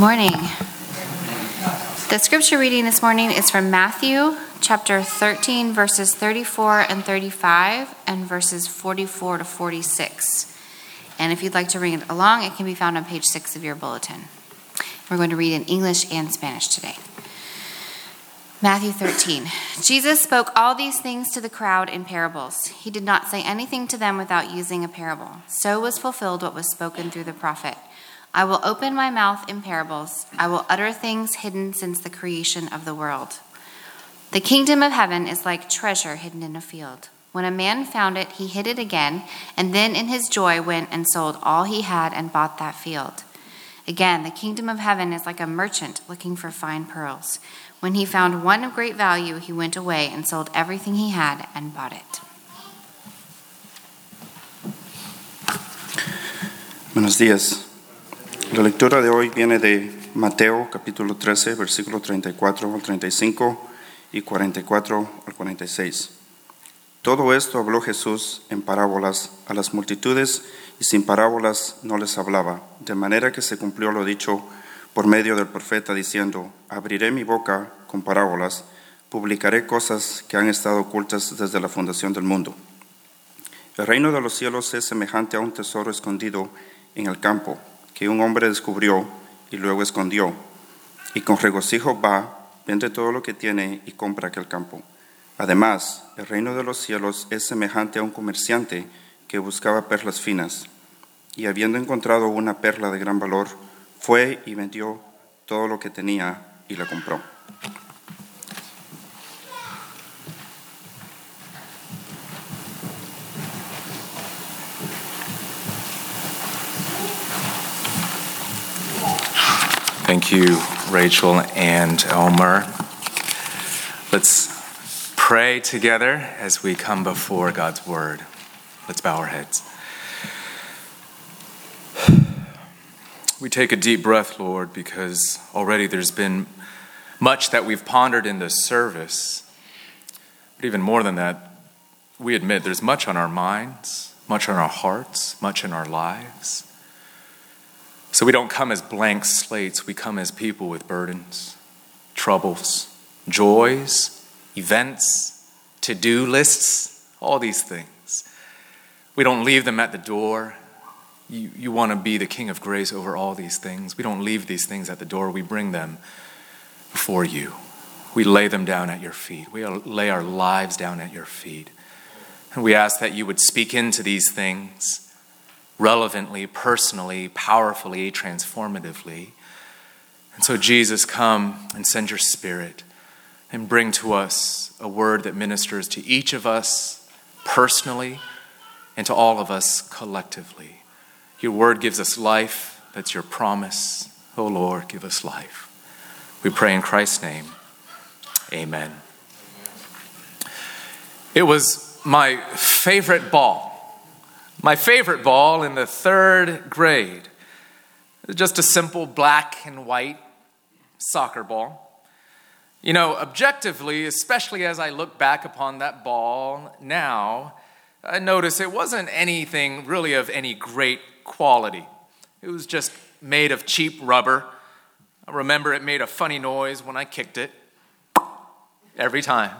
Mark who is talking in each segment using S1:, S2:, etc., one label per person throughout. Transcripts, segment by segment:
S1: morning. The scripture reading this morning is from Matthew chapter 13, verses 34 and 35, and verses 44 to 46. And if you'd like to read it along, it can be found on page 6 of your bulletin. We're going to read in English and Spanish today. Matthew 13. Jesus spoke all these things to the crowd in parables. He did not say anything to them without using a parable. So was fulfilled what was spoken through the prophet. I will open my mouth in parables. I will utter things hidden since the creation of the world. The kingdom of heaven is like treasure hidden in a field. When a man found it, he hid it again, and then in his joy went and sold all he had and bought that field. Again, the kingdom of heaven is like a merchant looking for fine pearls. When he found one of great value, he went away and sold everything he had and bought it.
S2: Buenos días. La lectura de hoy viene de Mateo capítulo 13, versículo 34 al 35 y 44 al 46. Todo esto habló Jesús en parábolas a las multitudes y sin parábolas no les hablaba, de manera que se cumplió lo dicho por medio del profeta diciendo, abriré mi boca con parábolas, publicaré cosas que han estado ocultas desde la fundación del mundo. El reino de los cielos es semejante a un tesoro escondido en el campo que un hombre descubrió y luego escondió, y con regocijo va, vende todo lo que tiene y compra aquel campo. Además, el reino de los cielos es semejante a un comerciante que buscaba perlas finas, y habiendo encontrado una perla de gran valor, fue y vendió todo lo que tenía y la compró.
S3: Thank you, Rachel and Elmer. Let's pray together as we come before God's word. Let's bow our heads. We take a deep breath, Lord, because already there's been much that we've pondered in this service. But even more than that, we admit there's much on our minds, much on our hearts, much in our lives. So we don't come as blank slates, we come as people with burdens, troubles, joys, events, to do lists, all these things. We don't leave them at the door. You, you want to be the King of grace over all these things. We don't leave these things at the door, we bring them before you. We lay them down at your feet. We lay our lives down at your feet. And we ask that you would speak into these things relevantly, personally, powerfully, transformatively. And so, Jesus, come and send your spirit and bring to us a word that ministers to each of us personally and to all of us collectively. Your word gives us life. That's your promise. Oh Lord, give us life. We pray in Christ's name. Amen. It was my favorite ball my favorite ball in the third grade. Just a simple black and white soccer ball. You know, objectively, especially as I look back upon that ball now, I notice it wasn't anything really of any great quality. It was just made of cheap rubber. I remember it made a funny noise when I kicked it every time.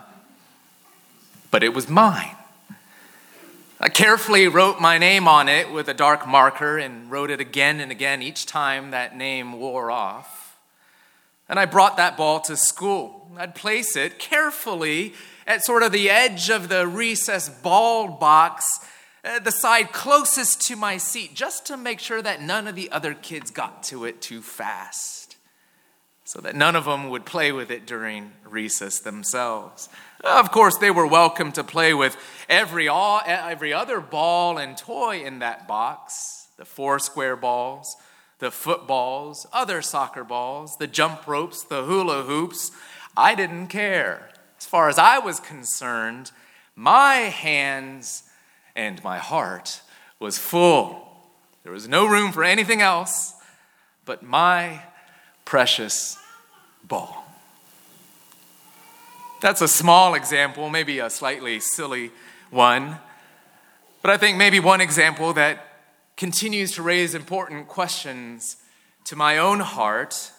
S3: But it was mine. I carefully wrote my name on it with a dark marker and wrote it again and again each time that name wore off. And I brought that ball to school. I'd place it carefully at sort of the edge of the recess ball box, uh, the side closest to my seat, just to make sure that none of the other kids got to it too fast, so that none of them would play with it during recess themselves. Of course, they were welcome to play with every, all, every other ball and toy in that box the four square balls, the footballs, other soccer balls, the jump ropes, the hula hoops. I didn't care. As far as I was concerned, my hands and my heart was full. There was no room for anything else but my precious ball. That's a small example, maybe a slightly silly one. But I think maybe one example that continues to raise important questions to my own heart,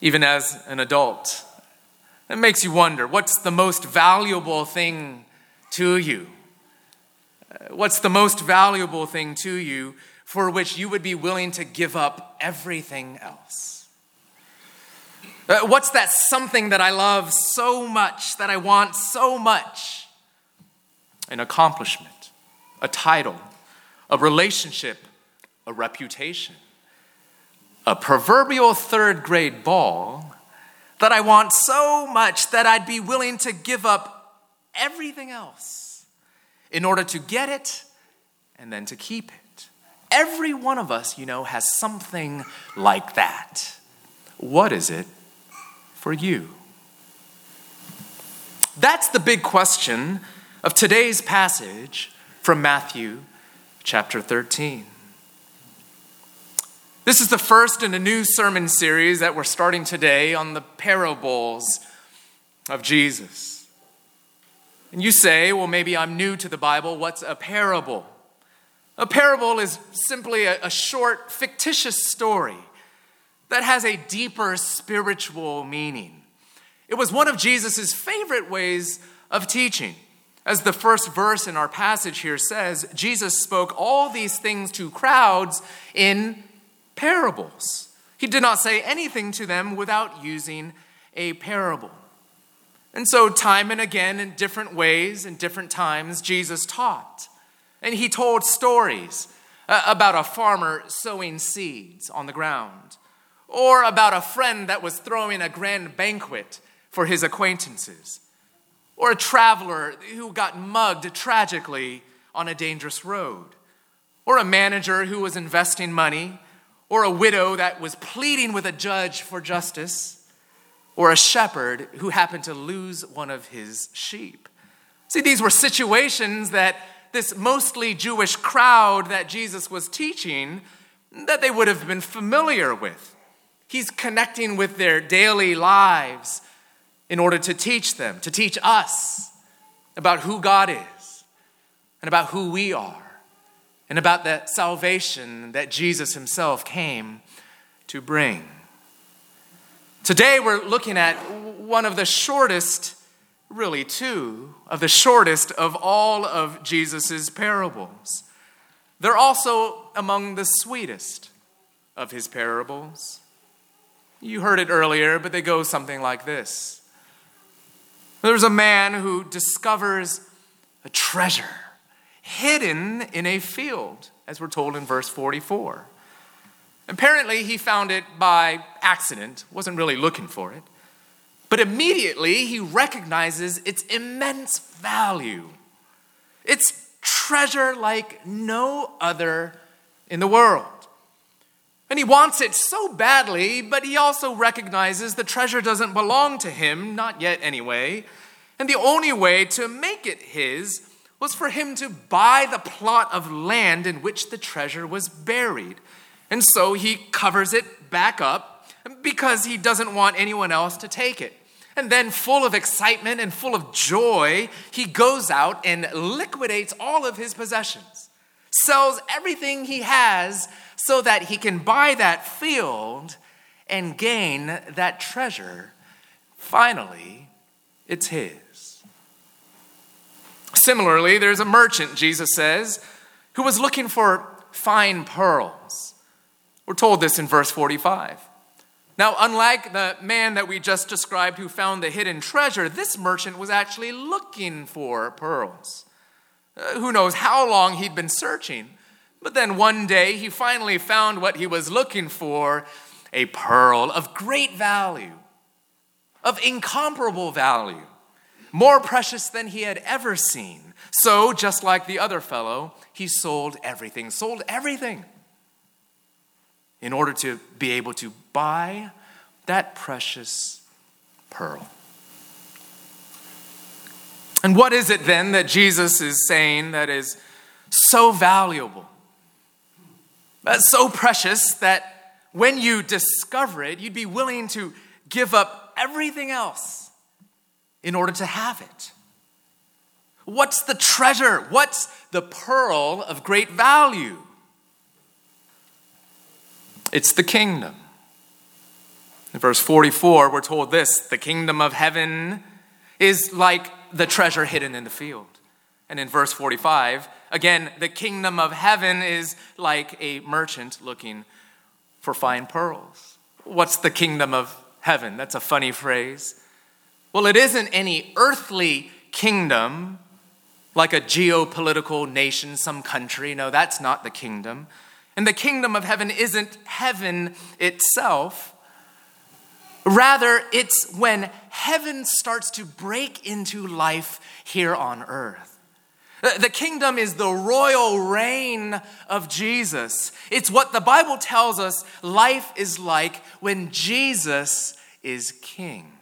S3: even as an adult. It makes you wonder what's the most valuable thing to you? Uh, what's the most valuable thing to you for which you would be willing to give up everything else? Uh, what's that something that I love so much, that I want so much? An accomplishment, a title, a relationship, a reputation, a proverbial third grade ball that I want so much that I'd be willing to give up everything else in order to get it and then to keep it. Every one of us, you know, has something like that. What is it for you? That's the big question of today's passage from Matthew chapter 13. This is the first in a new sermon series that we're starting today on the parables of Jesus. And you say, well, maybe I'm new to the Bible. What's a parable? A parable is simply a, a short, fictitious story that has a deeper spiritual meaning. It was one of Jesus' favorite ways of teaching. As the first verse in our passage here says, Jesus spoke all these things to crowds in parables. He did not say anything to them without using a parable. And so, time and again, in different ways, in different times, Jesus taught. And he told stories uh, about a farmer sowing seeds on the ground, or about a friend that was throwing a grand banquet for his acquaintances, or a traveler who got mugged tragically on a dangerous road, or a manager who was investing money, or a widow that was pleading with a judge for justice, or a shepherd who happened to lose one of his sheep. See, these were situations that this mostly Jewish crowd that Jesus was teaching that they would have been familiar with. He's connecting with their daily lives in order to teach them, to teach us about who God is and about who we are and about the salvation that Jesus himself came to bring. Today we're looking at one of the shortest, really two, of the shortest of all of Jesus' parables. They're also among the sweetest of his parables. You heard it earlier, but they go something like this There's a man who discovers a treasure hidden in a field, as we're told in verse 44. Apparently, he found it by accident, wasn't really looking for it, but immediately he recognizes its immense value. It's treasure like no other in the world. And he wants it so badly, but he also recognizes the treasure doesn't belong to him, not yet anyway. And the only way to make it his was for him to buy the plot of land in which the treasure was buried. And so he covers it back up because he doesn't want anyone else to take it. And then, full of excitement and full of joy, he goes out and liquidates all of his possessions, sells everything he has so that he can buy that field and gain that treasure. Finally, it's his. Similarly, there's a merchant, Jesus says, who was looking for fine pearls. We're told this in verse 45. Now, unlike the man that we just described who found the hidden treasure, this merchant was actually looking for pearls. Uh, who knows how long he'd been searching, but then one day he finally found what he was looking for a pearl of great value, of incomparable value, more precious than he had ever seen. So, just like the other fellow, he sold everything, sold everything in order to be able to buy that precious pearl. And what is it then that Jesus is saying that is so valuable, Uh, so precious that when you discover it, you'd be willing to give up everything else in order to have it? What's the treasure? What's the pearl of great value? It's the kingdom. In verse 44, we're told this the kingdom of heaven is like the treasure hidden in the field. And in verse 45, again, the kingdom of heaven is like a merchant looking for fine pearls. What's the kingdom of heaven? That's a funny phrase. Well, it isn't any earthly kingdom like a geopolitical nation, some country. No, that's not the kingdom. And the kingdom of heaven isn't heaven itself. Rather, it's when heaven starts to break into life here on earth. The kingdom is the royal reign of Jesus. It's what the Bible tells us life is like when Jesus is king.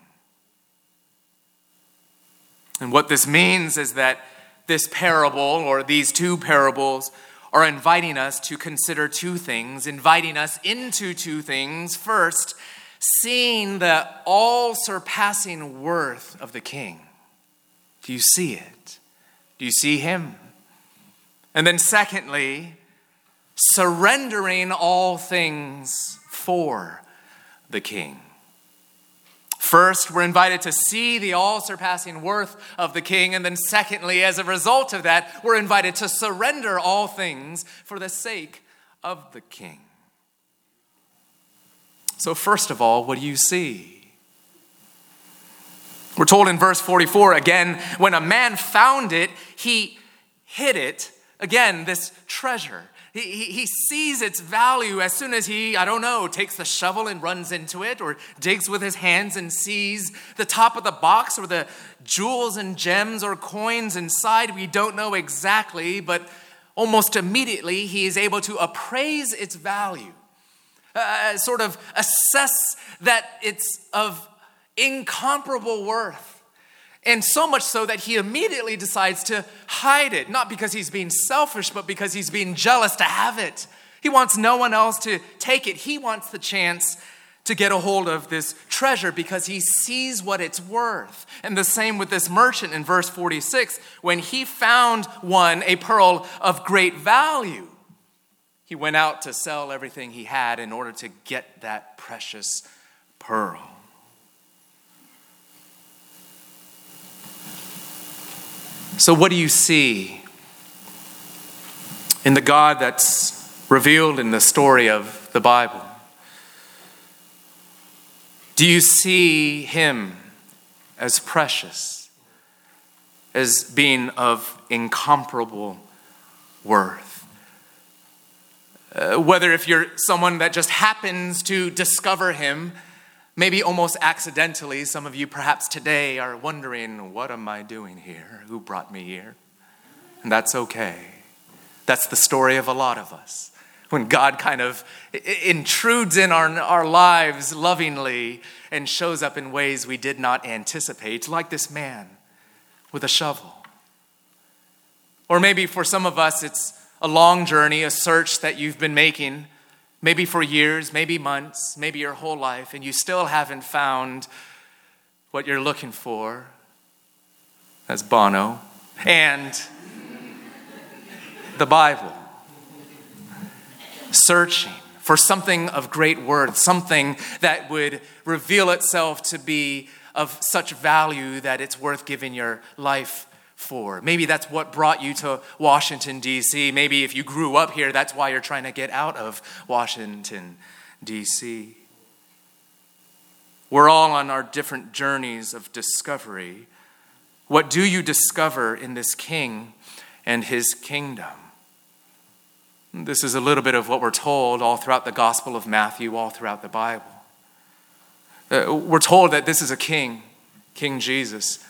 S3: And what this means is that this parable, or these two parables, are inviting us to consider two things, inviting us into two things. First, seeing the all surpassing worth of the king. Do you see it? Do you see him? And then, secondly, surrendering all things for the king. First, we're invited to see the all surpassing worth of the king. And then, secondly, as a result of that, we're invited to surrender all things for the sake of the king. So, first of all, what do you see? We're told in verse 44 again, when a man found it, he hid it. Again, this treasure. He, he, he, sees its value as soon as he, I don't know, takes the shovel and runs into it, or digs with his hands and sees the top of the box or the jewels and gems or coins inside. We don't know exactly, but almost immediately he is able to appraise its value, uh, sort of assess that it's of incomparable worth. And so much so that he immediately decides to hide it, not because he's being selfish, but because he's being jealous to have it. He wants no one else to take it. He wants the chance to get a hold of this treasure because he sees what it's worth. And the same with this merchant in verse 46 when he found one, a pearl of great value, he went out to sell everything he had in order to get that precious pearl. So, what do you see in the God that's revealed in the story of the Bible? Do you see Him as precious, as being of incomparable worth? Uh, whether if you're someone that just happens to discover Him, Maybe almost accidentally, some of you perhaps today are wondering, what am I doing here? Who brought me here? And that's okay. That's the story of a lot of us. When God kind of intrudes in our, our lives lovingly and shows up in ways we did not anticipate, like this man with a shovel. Or maybe for some of us, it's a long journey, a search that you've been making maybe for years, maybe months, maybe your whole life, and you still haven't found what you're looking for. That's Bono. And the Bible. Searching for something of great worth, something that would reveal itself to be of such value that it's worth giving your life for. Maybe that's what brought you to Washington, D.C. Maybe if you grew up here, that's why you're trying to get out of Washington, D.C. We're all on our different journeys of discovery. What do you discover in this king and his kingdom? This is a little bit of what we're told all throughout the Gospel of Matthew, all throughout the Bible. Uh, we're told that this is a king, King Jesus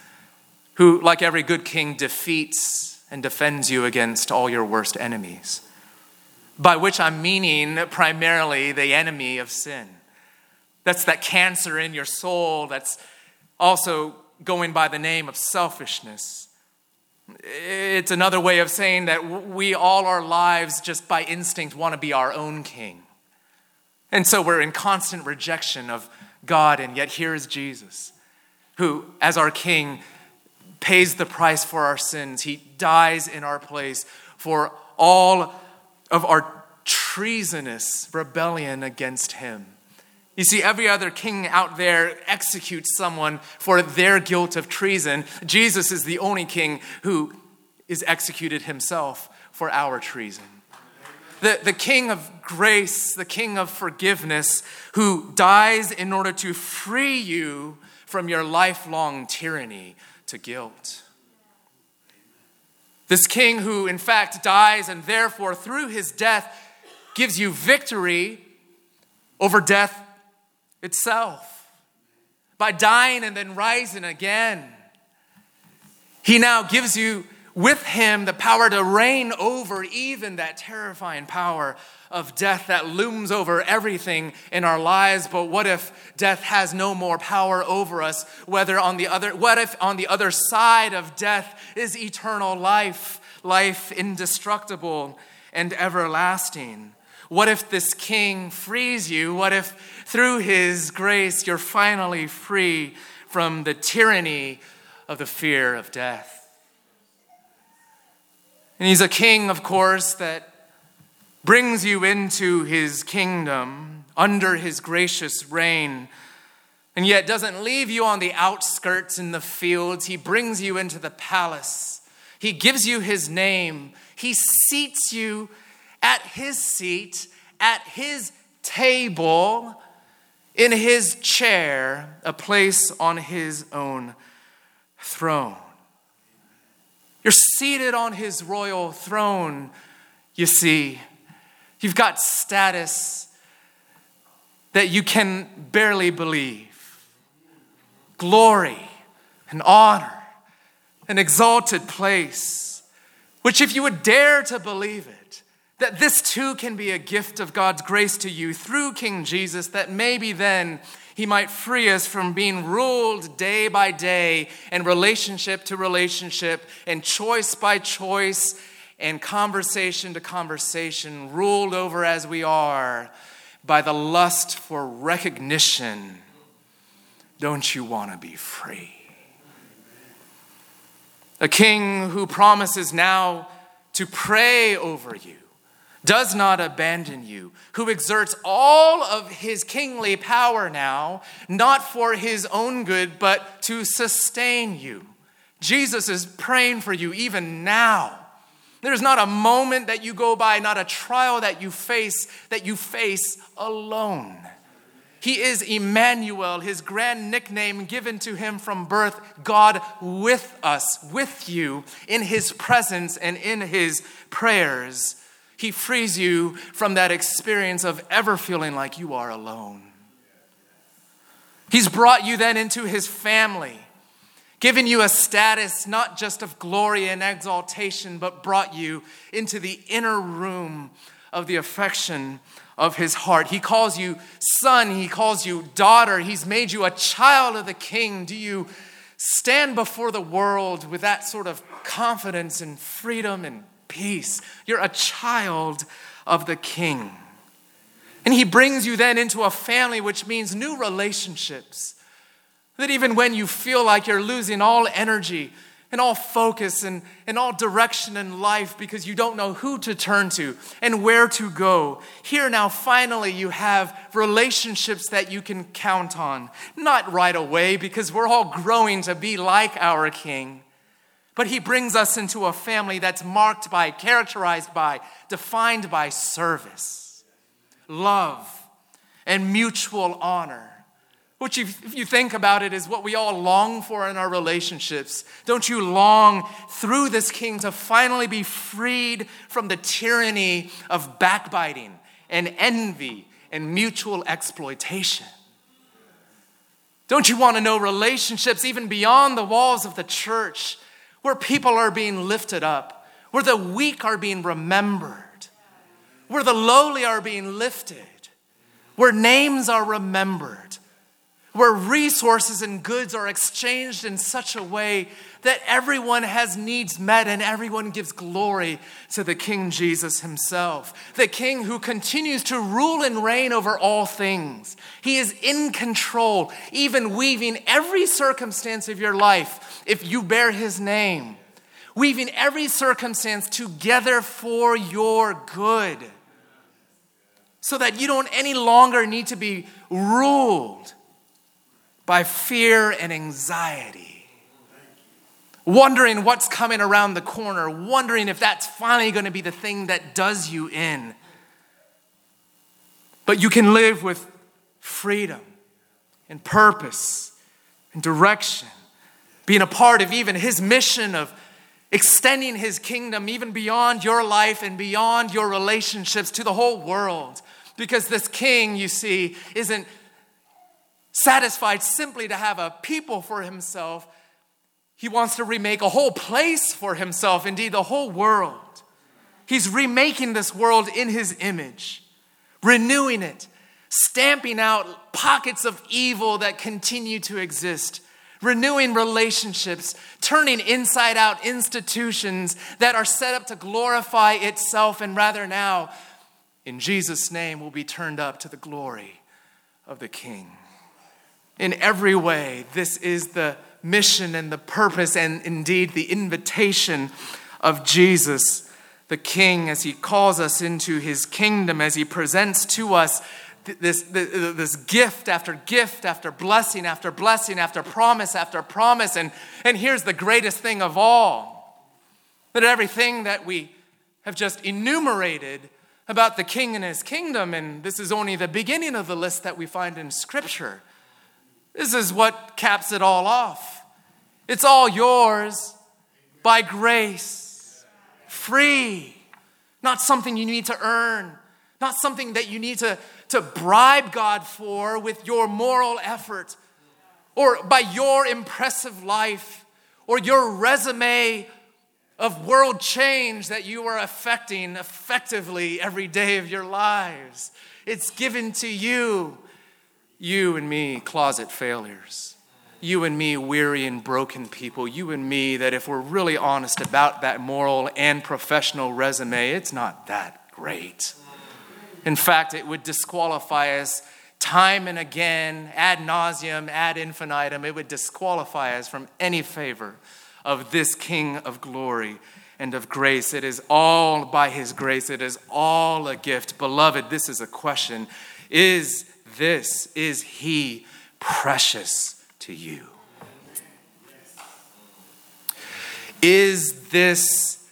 S3: who, like every good king, defeats and defends you against all your worst enemies. By which I'm meaning primarily the enemy of sin. That's that cancer in your soul that's also going by the name of selfishness. It's another way of saying that we all our lives, just by instinct, want to be our own king. And so we're in constant rejection of God, and yet here is Jesus, who, as our king, pays the price for our sins. He dies in our place for all of our treasonous rebellion against him. You see, every other king out there executes someone for their guilt of treason. Jesus is the only king who is executed himself for our treason. The, the king of grace, the king of forgiveness, who dies in order to free you from your lifelong tyranny to guilt. This king who, in fact, dies and therefore, through his death, gives you victory over death itself. By dying and then rising again, he now gives you with him the power to reign over even that terrifying power of death that looms over everything in our lives. But what if death has no more power over us? Whether on the other what if on the other side of death is eternal life life indestructible and everlasting? What if this king frees you? What if through his grace you're finally free from the tyranny of the fear of death? And he's a king, of course, that brings you into his kingdom under his gracious reign, and yet doesn't leave you on the outskirts in the fields. He brings you into the palace. He gives you his name. He seats you at his seat, at his table, in his chair, a place on his own throne. You're seated on his royal throne, you see. You've got status that you can barely believe. Glory and honor, an exalted place, which, if you would dare to believe it, that this too can be a gift of God's grace to you through King Jesus, that maybe then he might free us from being ruled day by day and relationship to relationship and choice by choice and conversation to conversation, ruled over as we are by the lust for recognition. Don't you want to be free? A king who promises now to pray over you does not abandon you, who exerts all of his kingly power now, not for his own good, but to sustain you. Jesus is praying for you even now. There's not a moment that you go by, not a trial that you face, that you face alone. He is Emmanuel, his grand nickname given to him from birth, God with us, with you, in his presence and in his prayers. He frees you from that experience of ever feeling like you are alone. He's brought you then into his family, given you a status not just of glory and exaltation, but brought you into the inner room of the affection of his heart. He calls you son, he calls you daughter, he's made you a child of the king. Do you stand before the world with that sort of confidence and freedom and peace. You're a child of the king. And he brings you then into a family, which means new relationships. That even when you feel like you're losing all energy and all focus and, and all direction in life because you don't know who to turn to and where to go, here now finally you have relationships that you can count on. Not right away because we're all growing to be like our king. But he brings us into a family that's marked by, characterized by, defined by service, love, and mutual honor. Which, if you think about it, is what we all long for in our relationships. Don't you long through this king to finally be freed from the tyranny of backbiting and envy and mutual exploitation? Don't you want to know relationships even beyond the walls of the church where people are being lifted up, where the weak are being remembered, where the lowly are being lifted, where names are remembered, where resources and goods are exchanged in such a way that everyone has needs met and everyone gives glory to the King Jesus himself, the King who continues to rule and reign over all things. He is in control, even weaving every circumstance of your life if you bear his name, weaving every circumstance together for your good. so that you don't any longer need to be ruled by fear and anxiety. Wondering what's coming around the corner, wondering if that's finally going to be the thing that does you in. But you can live with freedom and purpose and direction, being a part of even His mission of extending His kingdom even beyond your life and beyond your relationships to the whole world. Because this king, you see, isn't satisfied simply to have a people for himself. He wants to remake a whole place for himself, indeed, the whole world. He's remaking this world in his image, renewing it, stamping out pockets of evil that continue to exist, renewing relationships, turning inside out institutions that are set up to glorify itself, and rather now, in Jesus' name, will be turned up to the glory of the King. In every way, this is the mission and the purpose, and indeed the invitation of Jesus, the King, as he calls us into his kingdom, as he presents to us this, this, this, gift after gift after blessing after blessing after promise after promise. And, and here's the greatest thing of all that everything that we have just enumerated about the king and his kingdom, and this is only the beginning of the list that we find in Scripture. This is what caps it all off. It's all yours by grace, free, not something you need to earn, not something that you need to, to bribe God for with your moral effort or by your impressive life or your resume of world change that you are affecting effectively every day of your lives. It's given to you, you and me, closet failures. You and me, weary and broken people. You and me, that if we're really honest about that moral and professional resume, it's not that great. In fact, it would disqualify us time and again, ad nauseum, ad infinitum. It would disqualify us from any favor of this King of glory and of grace. It is all by His grace, it is all a gift. Beloved, this is a question Is this, is He precious to you? Is this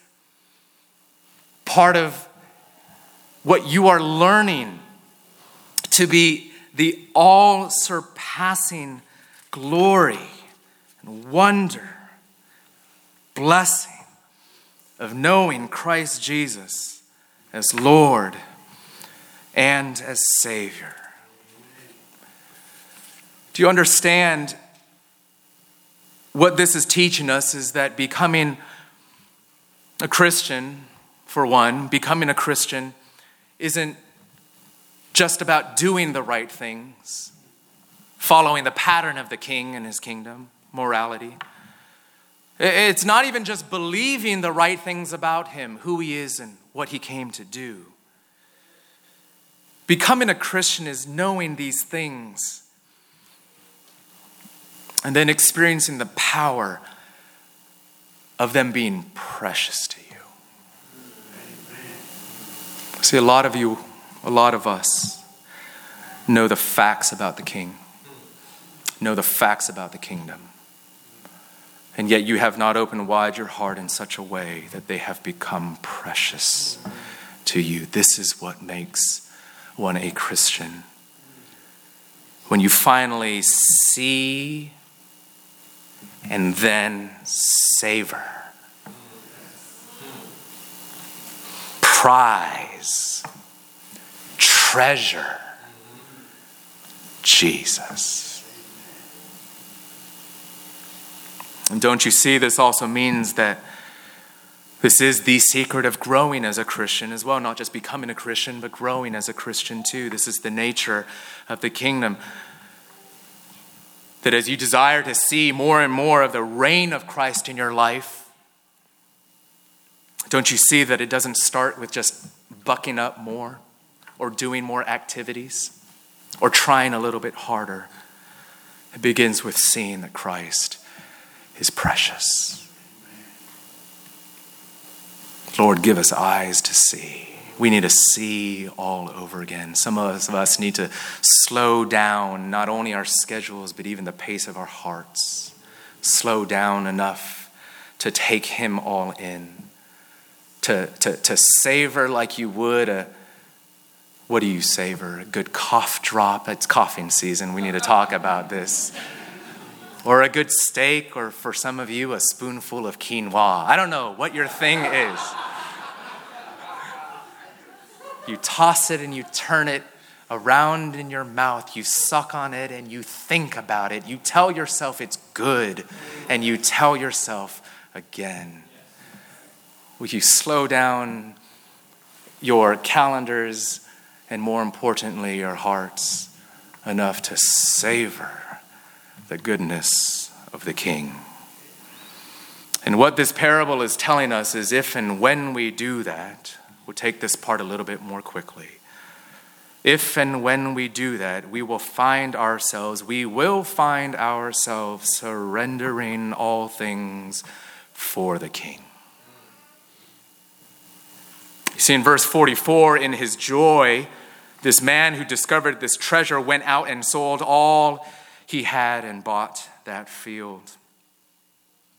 S3: part of what you are learning to be the all surpassing glory and wonder, blessing of knowing Christ Jesus as Lord and as Savior. Do you understand what this is teaching us? Is that becoming a Christian, for one, becoming a Christian isn't just about doing the right things, following the pattern of the king and his kingdom, morality. It's not even just believing the right things about him, who he is, and what he came to do. Becoming a Christian is knowing these things and then experiencing the power of them being precious to you. See, a lot of you, a lot of us, know the facts about the king, know the facts about the kingdom. And yet you have not opened wide your heart in such a way that they have become precious to you. This is what makes one a Christian. When you finally see and then savor prize, treasure Jesus. And don't you see, this also means that this is the secret of growing as a Christian as well, not just becoming a Christian, but growing as a Christian too. This is the nature of the kingdom. That as you desire to see more and more of the reign of Christ in your life, don't you see that it doesn't start with just bucking up more or doing more activities or trying a little bit harder? It begins with seeing that Christ is precious. Lord, give us eyes to see. We need to see all over again. Some of us need to slow down not only our schedules, but even the pace of our hearts. Slow down enough to take Him all in, to, to, to savor like you would a what do you savor? A good cough drop? It's coughing season. We need to talk about this. Or a good steak, or for some of you, a spoonful of quinoa. I don't know what your thing is. You toss it and you turn it around in your mouth. You suck on it and you think about it. You tell yourself it's good, and you tell yourself again. Will you slow down your calendars? and more importantly, your hearts enough to savor the goodness of the King. And what this parable is telling us is if and when we do that, we'll take this part a little bit more quickly. If and when we do that, we will find ourselves, we will find ourselves surrendering all things for the King. You see, in verse 44, in his joy, this man who discovered this treasure went out and sold all he had and bought that field.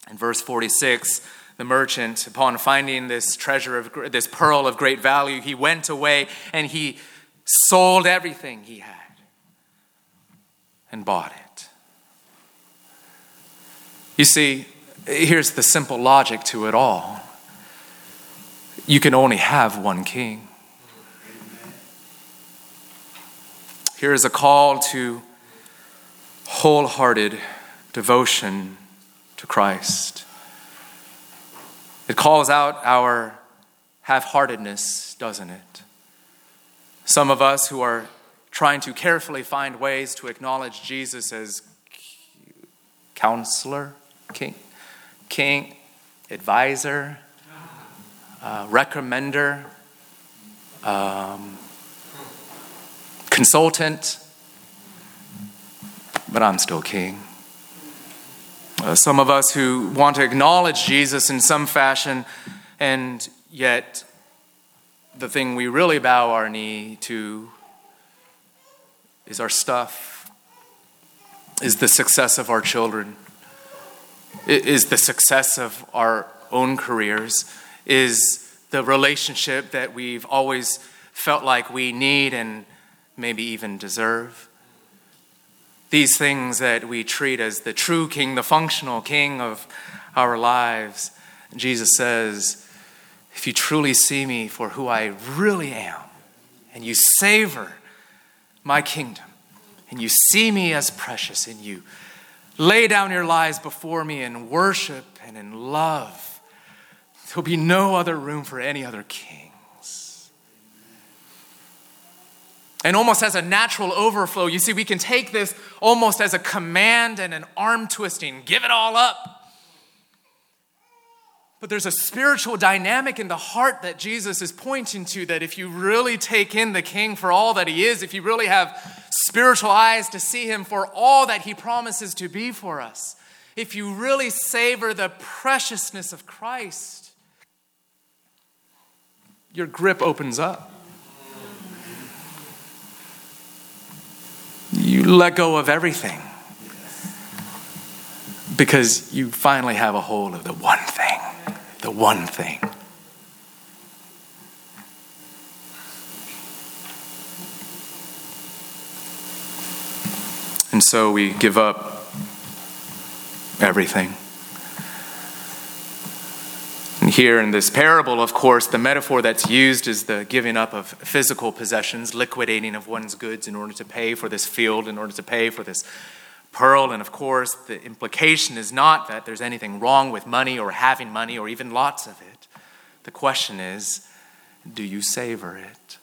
S3: In verse 46, the merchant, upon finding this treasure of this pearl of great value, he went away and he sold everything he had and bought it. You see, here's the simple logic to it all you can only have one king. Here is a call to wholehearted devotion to Christ. It calls out our half heartedness, doesn't it? Some of us who are trying to carefully find ways to acknowledge Jesus as counselor, king, king, advisor, uh, recommender, um, consultant, but I'm still king. Uh, some of us who want to acknowledge Jesus in some fashion, and yet the thing we really bow our knee to is our stuff, is the success of our children, is the success of our own careers, is the relationship that we've always felt like we need and maybe even deserve. These things that we treat as the true king, the functional king of our lives. Jesus says, if you truly see me for who I really am, and you savor my kingdom, and you see me as precious, and you lay down your lives before me in worship and in love, there'll be no other room for any other king. And almost as a natural overflow, you see, we can take this almost as a command and an arm twisting give it all up. But there's a spiritual dynamic in the heart that Jesus is pointing to that if you really take in the King for all that he is, if you really have spiritual eyes to see him for all that he promises to be for us, if you really savor the preciousness of Christ, your grip opens up. You let go of everything because you finally have a hold of the one thing. The one thing. And so we give up everything. And here in this parable, of course, the metaphor that's used is the giving up of physical possessions, liquidating of one's goods in order to pay for this field, in order to pay for this pearl. And of course, the implication is not that there's anything wrong with money or having money or even lots of it. The question is do you savor it?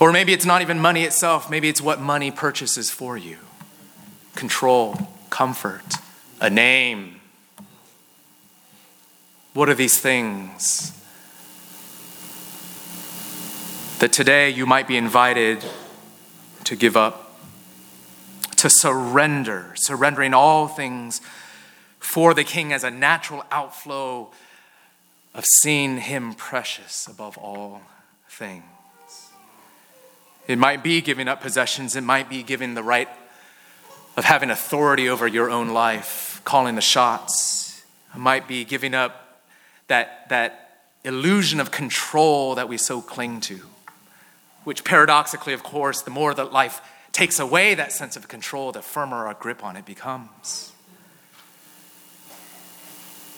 S3: Or maybe it's not even money itself, maybe it's what money purchases for you control, comfort, a name what are these things that today you might be invited to give up, to surrender, surrendering all things for the King as a natural outflow of seeing Him precious above all things. It might be giving up possessions, it might be giving the right of having authority over your own life, calling the shots. It might be giving up that, that illusion of control that we so cling to, which paradoxically, of course, the more that life takes away that sense of control, the firmer our grip on it becomes.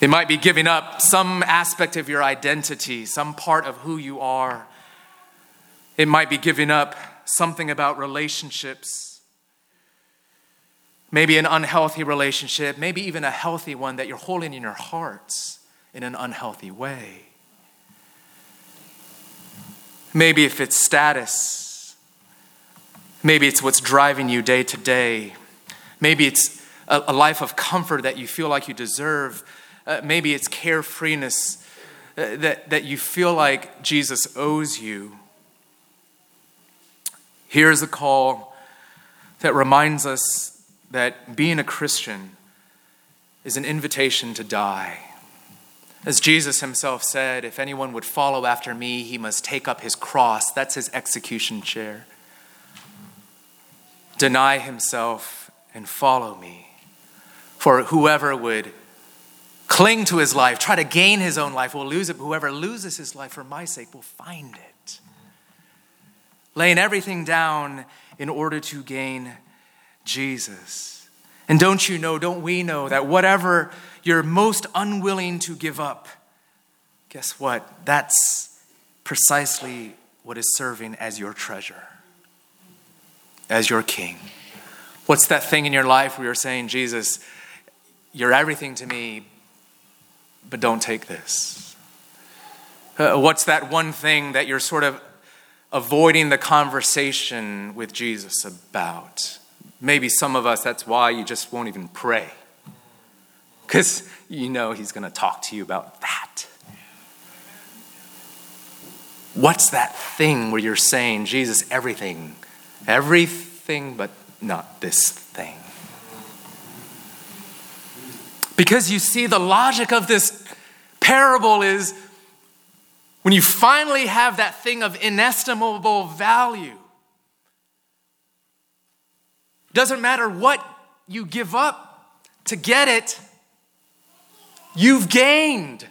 S3: It might be giving up some aspect of your identity, some part of who you are. It might be giving up something about relationships. Maybe an unhealthy relationship, maybe even a healthy one that you're holding in your hearts in an unhealthy way. Maybe if it's status, maybe it's what's driving you day to day. Maybe it's a, a life of comfort that you feel like you deserve. Uh, maybe it's carefreeness uh, that, that you feel like Jesus owes you. Here's a call that reminds us that being a Christian is an invitation to die. As Jesus himself said, if anyone would follow after me, he must take up his cross. That's his execution chair. Deny himself and follow me. For whoever would cling to his life, try to gain his own life, will lose it. Whoever loses his life for my sake will find it. Laying everything down in order to gain Jesus. And don't you know, don't we know that whatever you're most unwilling to give up, guess what? That's precisely what is serving as your treasure, as your king. What's that thing in your life where you're saying, Jesus, you're everything to me, but don't take this? Uh, what's that one thing that you're sort of avoiding the conversation with Jesus about? Maybe some of us, that's why you just won't even pray. Because you know he's going to talk to you about that. What's that thing where you're saying, Jesus, everything, everything, but not this thing? Because you see, the logic of this parable is when you finally have that thing of inestimable value, doesn't matter what you give up to get it, you've gained.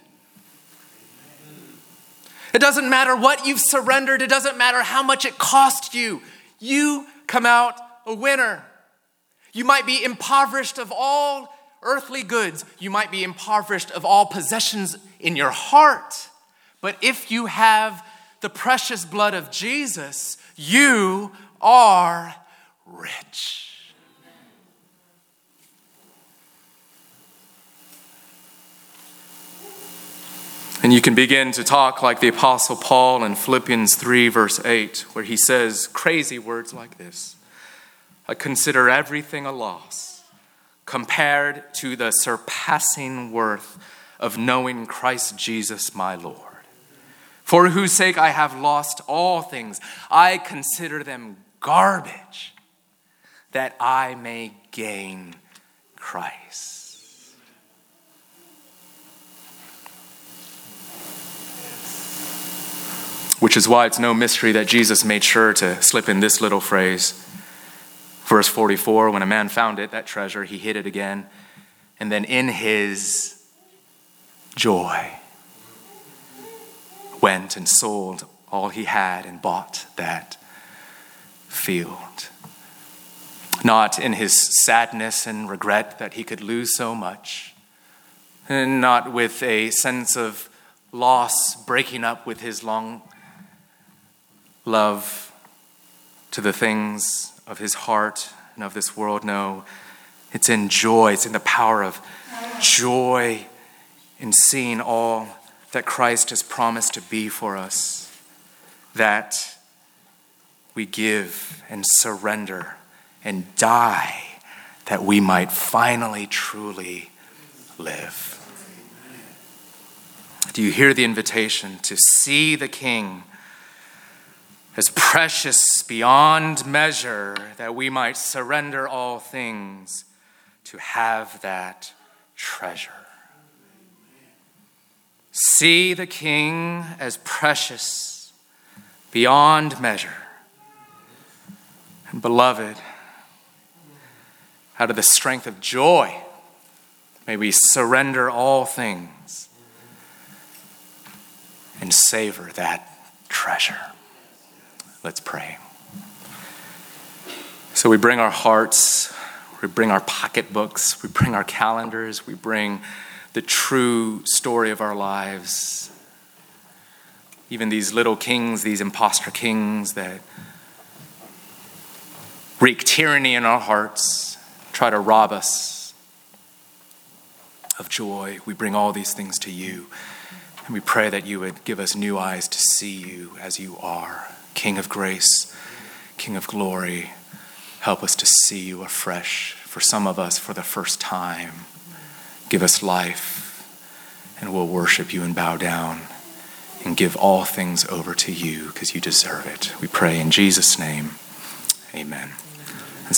S3: It doesn't matter what you've surrendered, it doesn't matter how much it cost you. You come out a winner. You might be impoverished of all earthly goods, you might be impoverished of all possessions in your heart. But if you have the precious blood of Jesus, you are rich. And you can begin to talk like the Apostle Paul in Philippians 3, verse 8, where he says crazy words like this I consider everything a loss compared to the surpassing worth of knowing Christ Jesus my Lord, for whose sake I have lost all things. I consider them garbage that I may gain Christ. Which is why it's no mystery that Jesus made sure to slip in this little phrase. Verse 44 When a man found it, that treasure, he hid it again. And then in his joy, went and sold all he had and bought that field. Not in his sadness and regret that he could lose so much, and not with a sense of loss breaking up with his long love to the things of his heart and of this world. No, it's in joy, it's in the power of joy in seeing all that Christ has promised to be for us that we give and surrender and die that we might finally truly live. Do you hear the invitation to see the King? As precious beyond measure that we might surrender all things to have that treasure. See the King as precious beyond measure. And beloved, out of the strength of joy, may we surrender all things and savor that treasure. Let's pray. So we bring our hearts, we bring our pocketbooks, we bring our calendars, we bring the true story of our lives. Even these little kings, these impostor kings that wreak tyranny in our hearts, try to rob us of joy. We bring all these things to you. And we pray that you would give us new eyes to see you as you are, King of grace, King of glory. Help us to see you afresh, for some of us for the first time. Give us life, and we'll worship you and bow down and give all things over to you because you deserve it. We pray in Jesus' name. Amen.